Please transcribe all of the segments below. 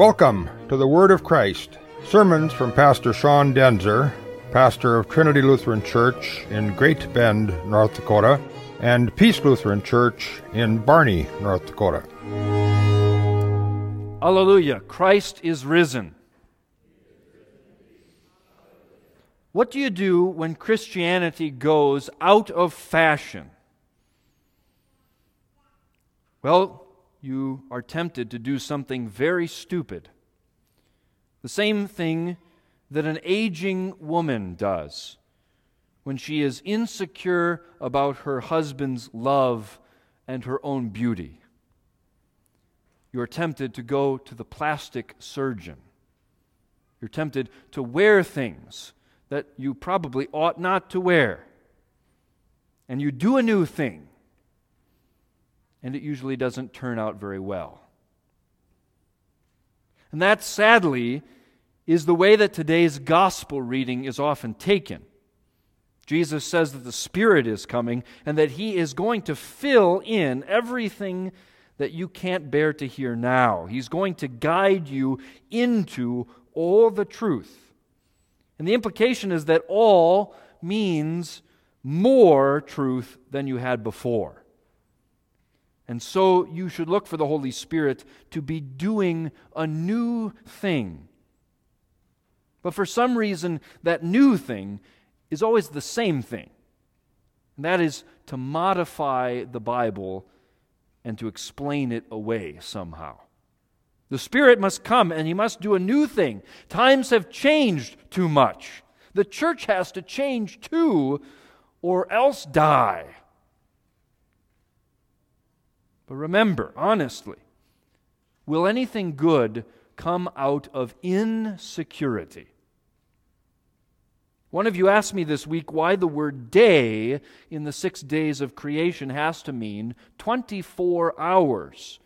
Welcome to the Word of Christ. Sermons from Pastor Sean Daenzer, pastor of Trinity Lutheran Church in Great Bend, North Dakota, and Peace Lutheran Church in Barney, North Dakota. Hallelujah. Christ is risen. What do you do when Christianity goes out of fashion? Well, you are tempted to do something very stupid. The same thing that an aging woman does when she is insecure about her husband's love and her own beauty. You are tempted to go to the plastic surgeon. You're tempted to wear things that you probably ought not to wear. And you do a new thing and it usually doesn't turn out very well. And that, sadly, is the way that today's gospel reading is often taken. Jesus says that the Spirit is coming and that He is going to fill in everything that you can't bear to hear now. He's going to guide you into all the truth. And the implication is that all means more truth than you had before. And so you should look for the Holy Spirit to be doing a new thing. But for some reason, that new thing is always the same thing. And that is to modify the Bible and to explain it away somehow. The Spirit must come and He must do a new thing. Times have changed too much. The church has to change too, or else die. But remember, honestly, will anything good come out of insecurity? One of you asked me this week why the word day in the six days of creation has to mean 24 hours.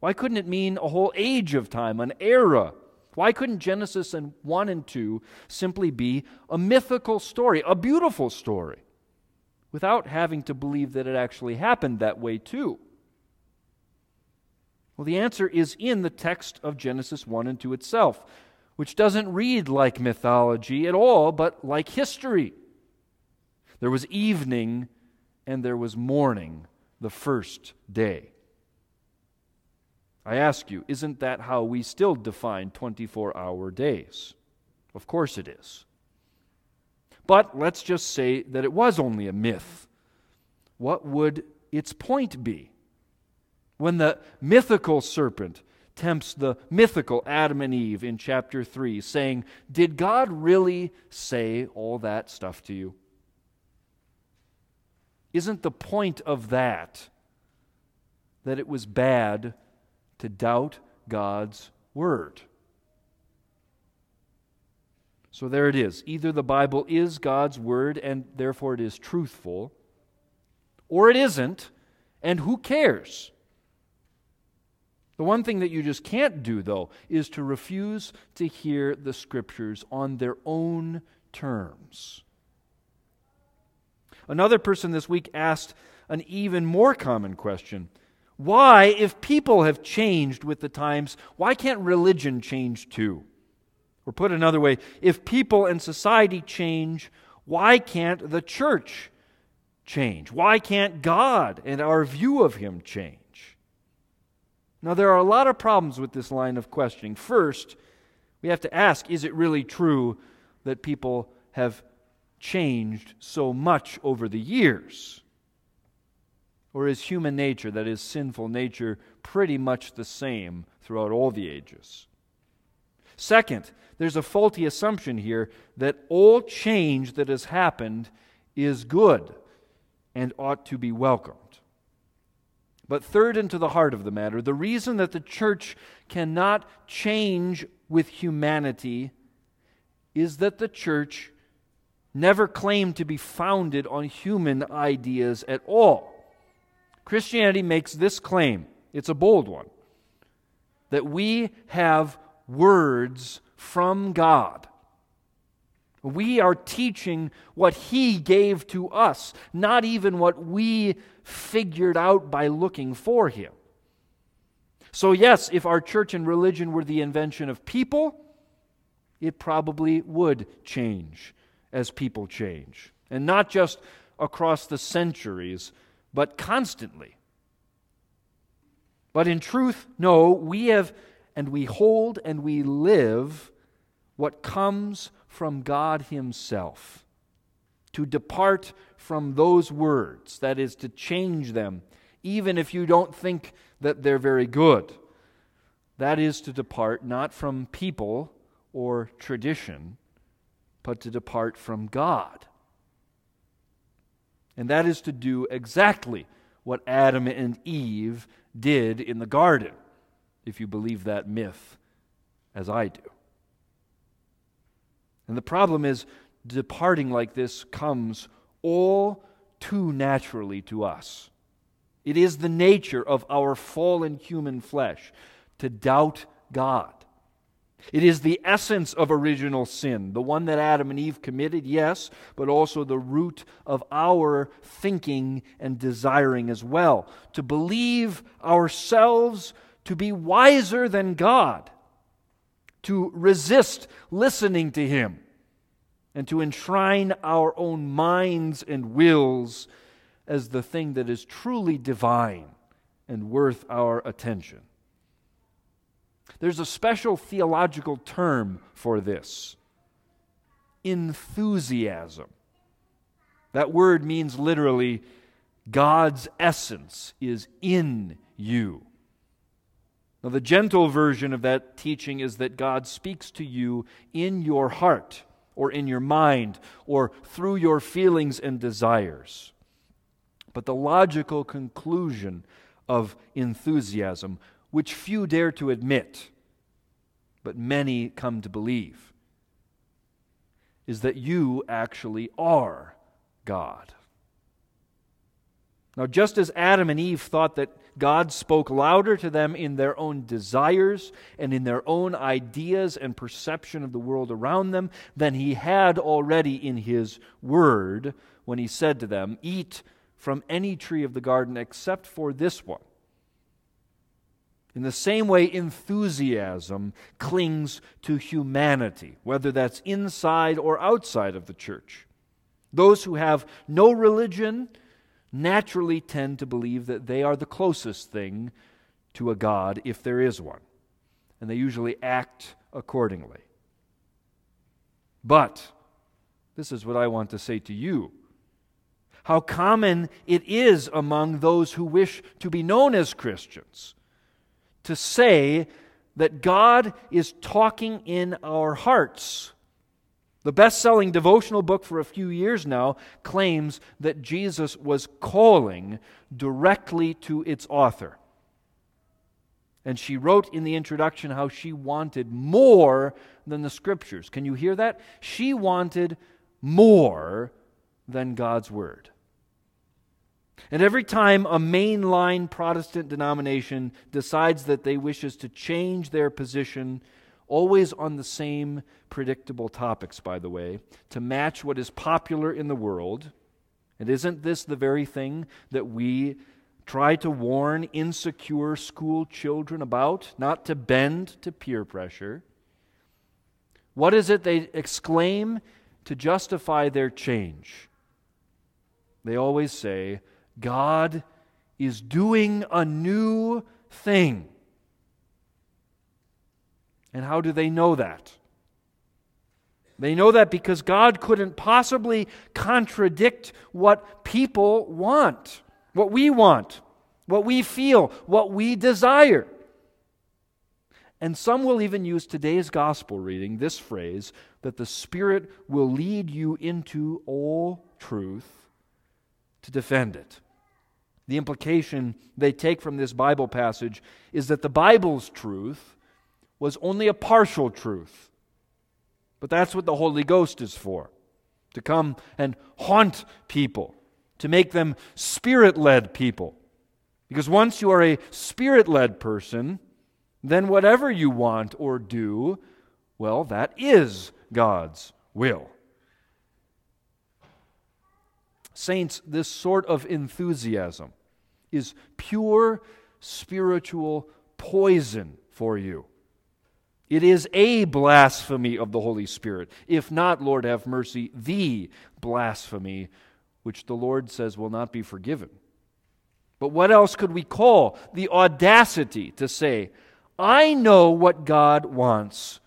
Why couldn't it mean a whole age of time, an era? Why couldn't Genesis and 1 and 2 simply be a mythical story, a beautiful story, without having to believe that it actually happened that way too? Well, the answer is in the text of Genesis 1 and 2 itself, which doesn't read like mythology at all, but like history. There was evening and there was morning the first day. I ask you, isn't that how we still define 24 hour days? Of course it is. But let's just say that it was only a myth. What would its point be? When the mythical serpent tempts the mythical Adam and Eve in chapter 3, saying, Did God really say all that stuff to you? Isn't the point of that that it was bad to doubt God's word? So there it is. Either the Bible is God's word and therefore it is truthful, or it isn't, and who cares? The one thing that you just can't do, though, is to refuse to hear the scriptures on their own terms. Another person this week asked an even more common question Why, if people have changed with the times, why can't religion change too? Or put another way, if people and society change, why can't the church change? Why can't God and our view of Him change? Now, there are a lot of problems with this line of questioning. First, we have to ask is it really true that people have changed so much over the years? Or is human nature, that is, sinful nature, pretty much the same throughout all the ages? Second, there's a faulty assumption here that all change that has happened is good and ought to be welcomed. But third, and to the heart of the matter, the reason that the church cannot change with humanity is that the church never claimed to be founded on human ideas at all. Christianity makes this claim, it's a bold one, that we have words from God. We are teaching what He gave to us, not even what we figured out by looking for Him. So, yes, if our church and religion were the invention of people, it probably would change as people change. And not just across the centuries, but constantly. But in truth, no, we have and we hold and we live what comes from God Himself. To depart from those words, that is, to change them, even if you don't think that they're very good. That is to depart not from people or tradition, but to depart from God. And that is to do exactly what Adam and Eve did in the garden, if you believe that myth as I do. And the problem is, departing like this comes all too naturally to us. It is the nature of our fallen human flesh to doubt God. It is the essence of original sin, the one that Adam and Eve committed, yes, but also the root of our thinking and desiring as well. To believe ourselves to be wiser than God, to resist listening to Him, and to enshrine our own minds and wills as the thing that is truly divine and worth our attention. There's a special theological term for this enthusiasm. That word means literally God's essence is in you. Now, the gentle version of that teaching is that God speaks to you in your heart or in your mind or through your feelings and desires. But the logical conclusion of enthusiasm which few dare to admit, but many come to believe, is that you actually are God. Now, just as Adam and Eve thought that God spoke louder to them in their own desires and in their own ideas and perception of the world around them than he had already in his word when he said to them, Eat from any tree of the garden except for this one. In the same way, enthusiasm clings to humanity, whether that's inside or outside of the church. Those who have no religion naturally tend to believe that they are the closest thing to a God, if there is one, and they usually act accordingly. But, this is what I want to say to you. How common it is among those who wish to be known as Christians to say that God is talking in our hearts. The best selling devotional book for a few years now claims that Jesus was calling directly to its author. And she wrote in the introduction how she wanted more than the scriptures. Can you hear that? She wanted more than God's word. And every time a mainline Protestant denomination decides that they wishes to change their position, always on the same predictable topics, by the way, to match what is popular in the world, and isn't this the very thing that we try to warn insecure school children about? Not to bend to peer pressure. What is it they exclaim to justify their change? They always say, God is doing a new thing. And how do they know that? They know that because God couldn't possibly contradict what people want, what we want, what we feel, what we desire. And some will even use today's gospel reading, this phrase, that the Spirit will lead you into all truth to defend it. The implication they take from this Bible passage is that the Bible's truth was only a partial truth. But that's what the Holy Ghost is for to come and haunt people, to make them spirit led people. Because once you are a spirit led person, then whatever you want or do, well, that is God's will. Saints, this sort of enthusiasm is pure spiritual poison for you. It is a blasphemy of the Holy Spirit. If not, Lord have mercy, the blasphemy which the Lord says will not be forgiven. But what else could we call the audacity to say, I know what God wants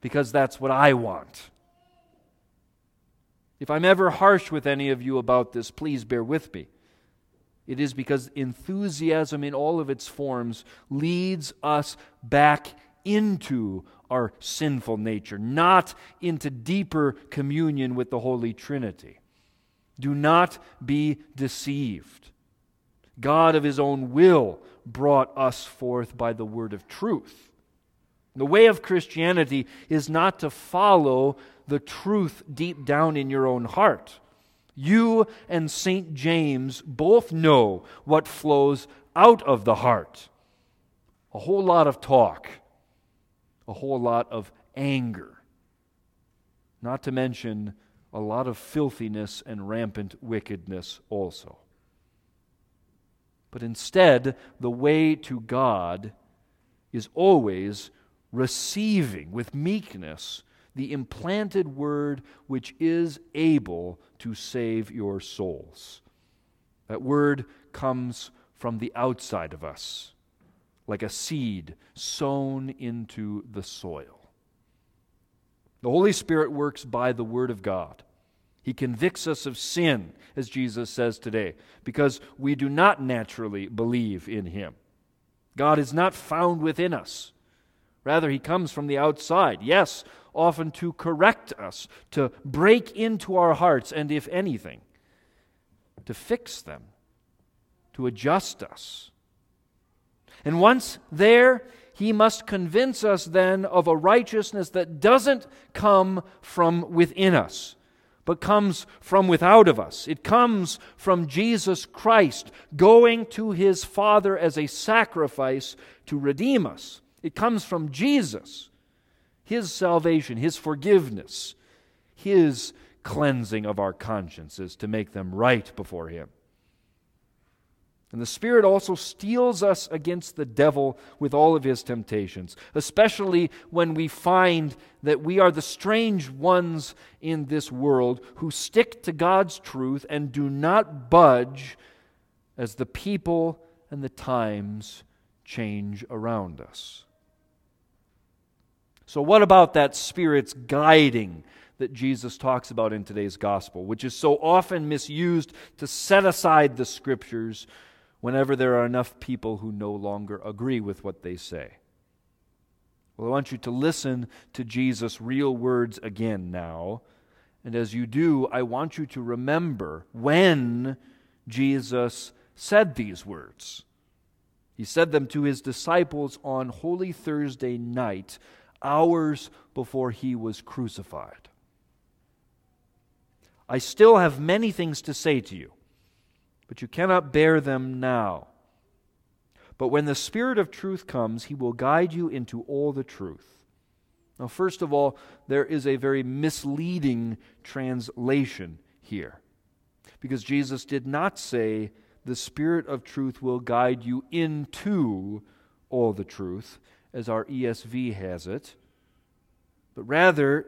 because that's what I want? If I'm ever harsh with any of you about this, please bear with me. It is because enthusiasm in all of its forms leads us back into our sinful nature, not into deeper communion with the Holy Trinity. Do not be deceived. God of His own will brought us forth by the word of truth. The way of Christianity is not to follow the truth deep down in your own heart. You and St. James both know what flows out of the heart a whole lot of talk, a whole lot of anger, not to mention a lot of filthiness and rampant wickedness also. But instead, the way to God is always receiving with meekness the implanted word which is able to save your souls. That word comes from the outside of us, like a seed sown into the soil. The Holy Spirit works by the Word of God. He convicts us of sin, as Jesus says today, because we do not naturally believe in Him. God is not found within us. Rather, He comes from the outside. Yes, often to correct us, to break into our hearts, and if anything, to fix them, to adjust us. And once there, he must convince us then of a righteousness that doesn't come from within us, but comes from without of us. It comes from Jesus Christ going to his Father as a sacrifice to redeem us. It comes from Jesus, his salvation, his forgiveness, his cleansing of our consciences to make them right before him. And the Spirit also steels us against the devil with all of his temptations, especially when we find that we are the strange ones in this world who stick to God's truth and do not budge as the people and the times change around us. So, what about that Spirit's guiding that Jesus talks about in today's gospel, which is so often misused to set aside the Scriptures? Whenever there are enough people who no longer agree with what they say. Well, I want you to listen to Jesus' real words again now. And as you do, I want you to remember when Jesus said these words. He said them to his disciples on Holy Thursday night, hours before he was crucified. I still have many things to say to you but you cannot bear them now. But when the Spirit of truth comes, he will guide you into all the truth. Now, first of all, there is a very misleading translation here. Because Jesus did not say, the Spirit of truth will guide you into all the truth, as our ESV has it. But rather,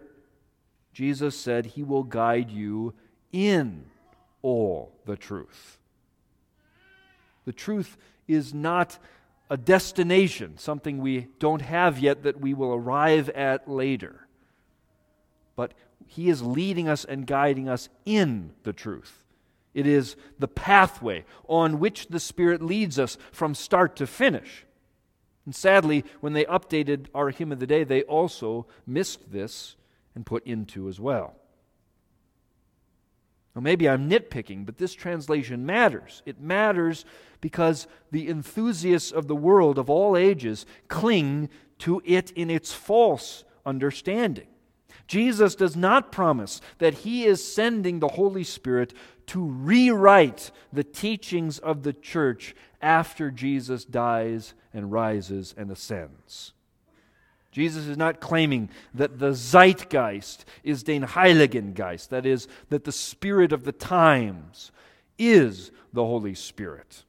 Jesus said, He will guide you in all the truth. The truth is not a destination, something we don't have yet that we will arrive at later. But He is leading us and guiding us in the truth. It is the pathway on which the Spirit leads us from start to finish. And sadly, when they updated our hymn of the day, they also missed this and put into as well. Well, maybe I'm nitpicking, but this translation matters. It matters because the enthusiasts of the world of all ages cling to it in its false understanding. Jesus does not promise that he is sending the Holy Spirit to rewrite the teachings of the church after Jesus dies and rises and ascends. Jesus is not claiming that the Zeitgeist is den Heiligen Geist, that is, that the Spirit of the times is the Holy Spirit.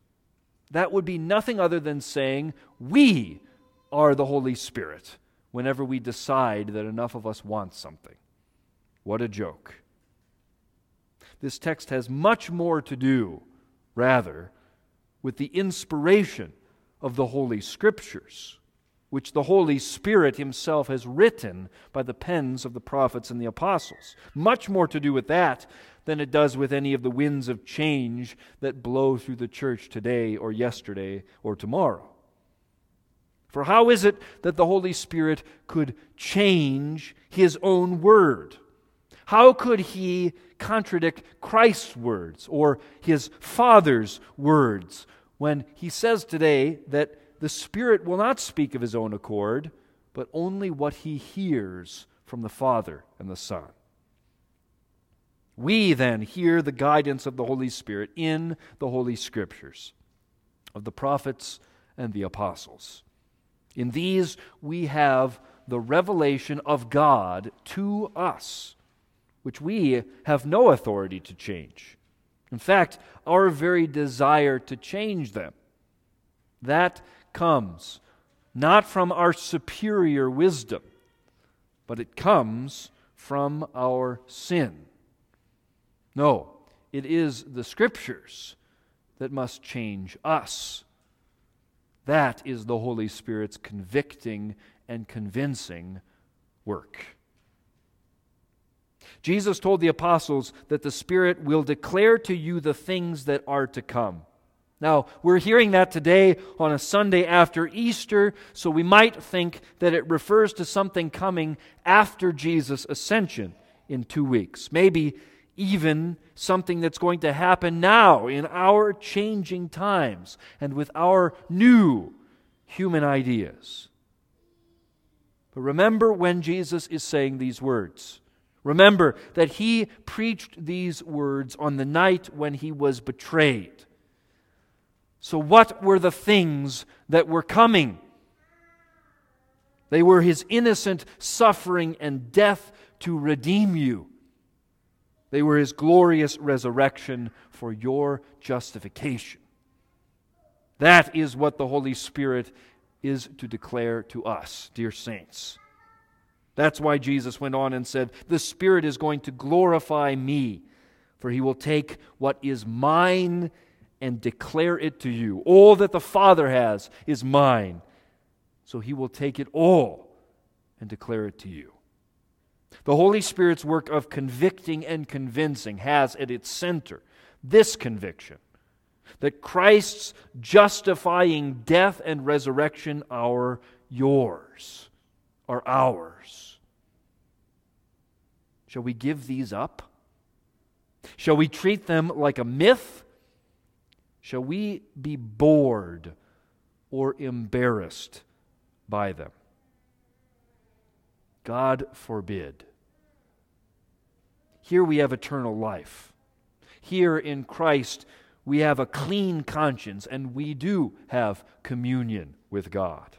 that would be nothing other than saying, We are the Holy Spirit whenever we decide that enough of us want something. What a joke. This text has much more to do, rather, with the inspiration of the Holy Scriptures, which the Holy Spirit Himself has written by the pens of the prophets and the apostles. Much more to do with that than it does with any of the winds of change that blow through the church today or yesterday or tomorrow. For how is it that the Holy Spirit could change His own word? How could He contradict Christ's words or His Father's words when He says today that the Spirit will not speak of His own accord, but only what He hears from the Father and the Son? We then hear the guidance of the Holy Spirit in the Holy Scriptures, of the prophets and the apostles. In these, we have the revelation of God to us, which we have no authority to change. In fact, our very desire to change them, that comes not from our superior wisdom, but it comes from our sin. No, it is the Scriptures that must change us. That is the Holy Spirit's convicting and convincing work. Jesus told the apostles that the Spirit will declare to you the things that are to come. Now, we're hearing that today on a Sunday after Easter, so we might think that it refers to something coming after Jesus' ascension in two weeks. Maybe even something that's going to happen now in our changing times and with our new human ideas. But remember when Jesus is saying these words. Remember that he preached these words on the night when he was betrayed. So, what were the things that were coming? They were his innocent suffering and death to redeem you. They were his glorious resurrection for your justification. That is what the Holy Spirit is to declare to us, dear saints. That's why Jesus went on and said, The Spirit is going to glorify me, for he will take what is mine and declare it to you. All that the Father has is mine. So he will take it all and declare it to you. The Holy Spirit's work of convicting and convincing has at its center this conviction that Christ's justifying death and resurrection are yours, are ours. Shall we give these up? Shall we treat them like a myth? Shall we be bored or embarrassed by them? God forbid. Here we have eternal life. Here in Christ, we have a clean conscience and we do have communion with God.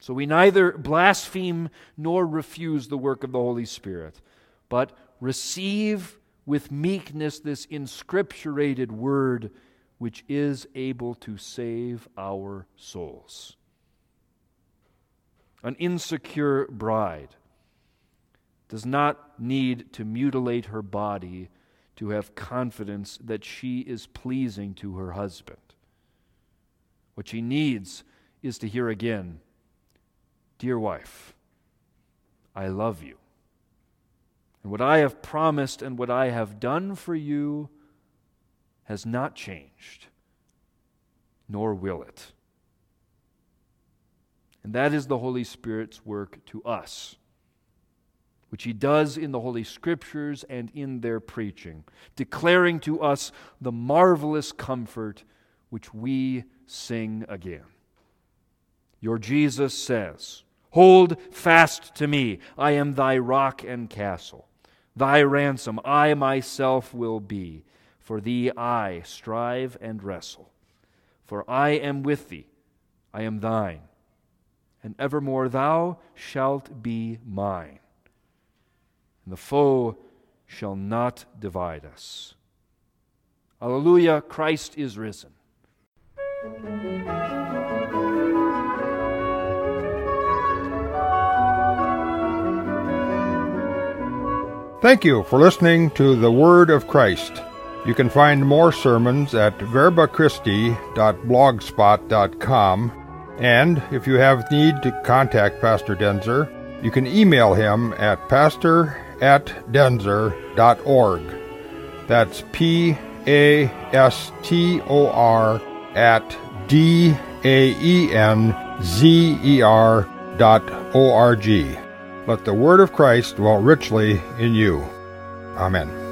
So we neither blaspheme nor refuse the work of the Holy Spirit, but receive with meekness this inscripturated word which is able to save our souls an insecure bride does not need to mutilate her body to have confidence that she is pleasing to her husband. What she needs is to hear again, Dear wife, I love you. And what I have promised and what I have done for you has not changed, nor will it. And that is the Holy Spirit's work to us, which He does in the Holy Scriptures and in their preaching, declaring to us the marvelous comfort which we sing again. Your Jesus says, Hold fast to me, I am thy rock and castle. Thy ransom I myself will be. For thee I strive and wrestle. For I am with thee, I am thine and evermore thou shalt be mine. And the foe shall not divide us. Alleluia, Christ is risen. Thank you for listening to the Word of Christ. You can find more sermons at verbachristi.blogspot.com, and if you have need to contact Pastor Daenzer, you can email him at pastor at daenzer.org. That's P A S T O R at D A E N Z E R dot O R G. Let the word of Christ dwell richly in you. Amen.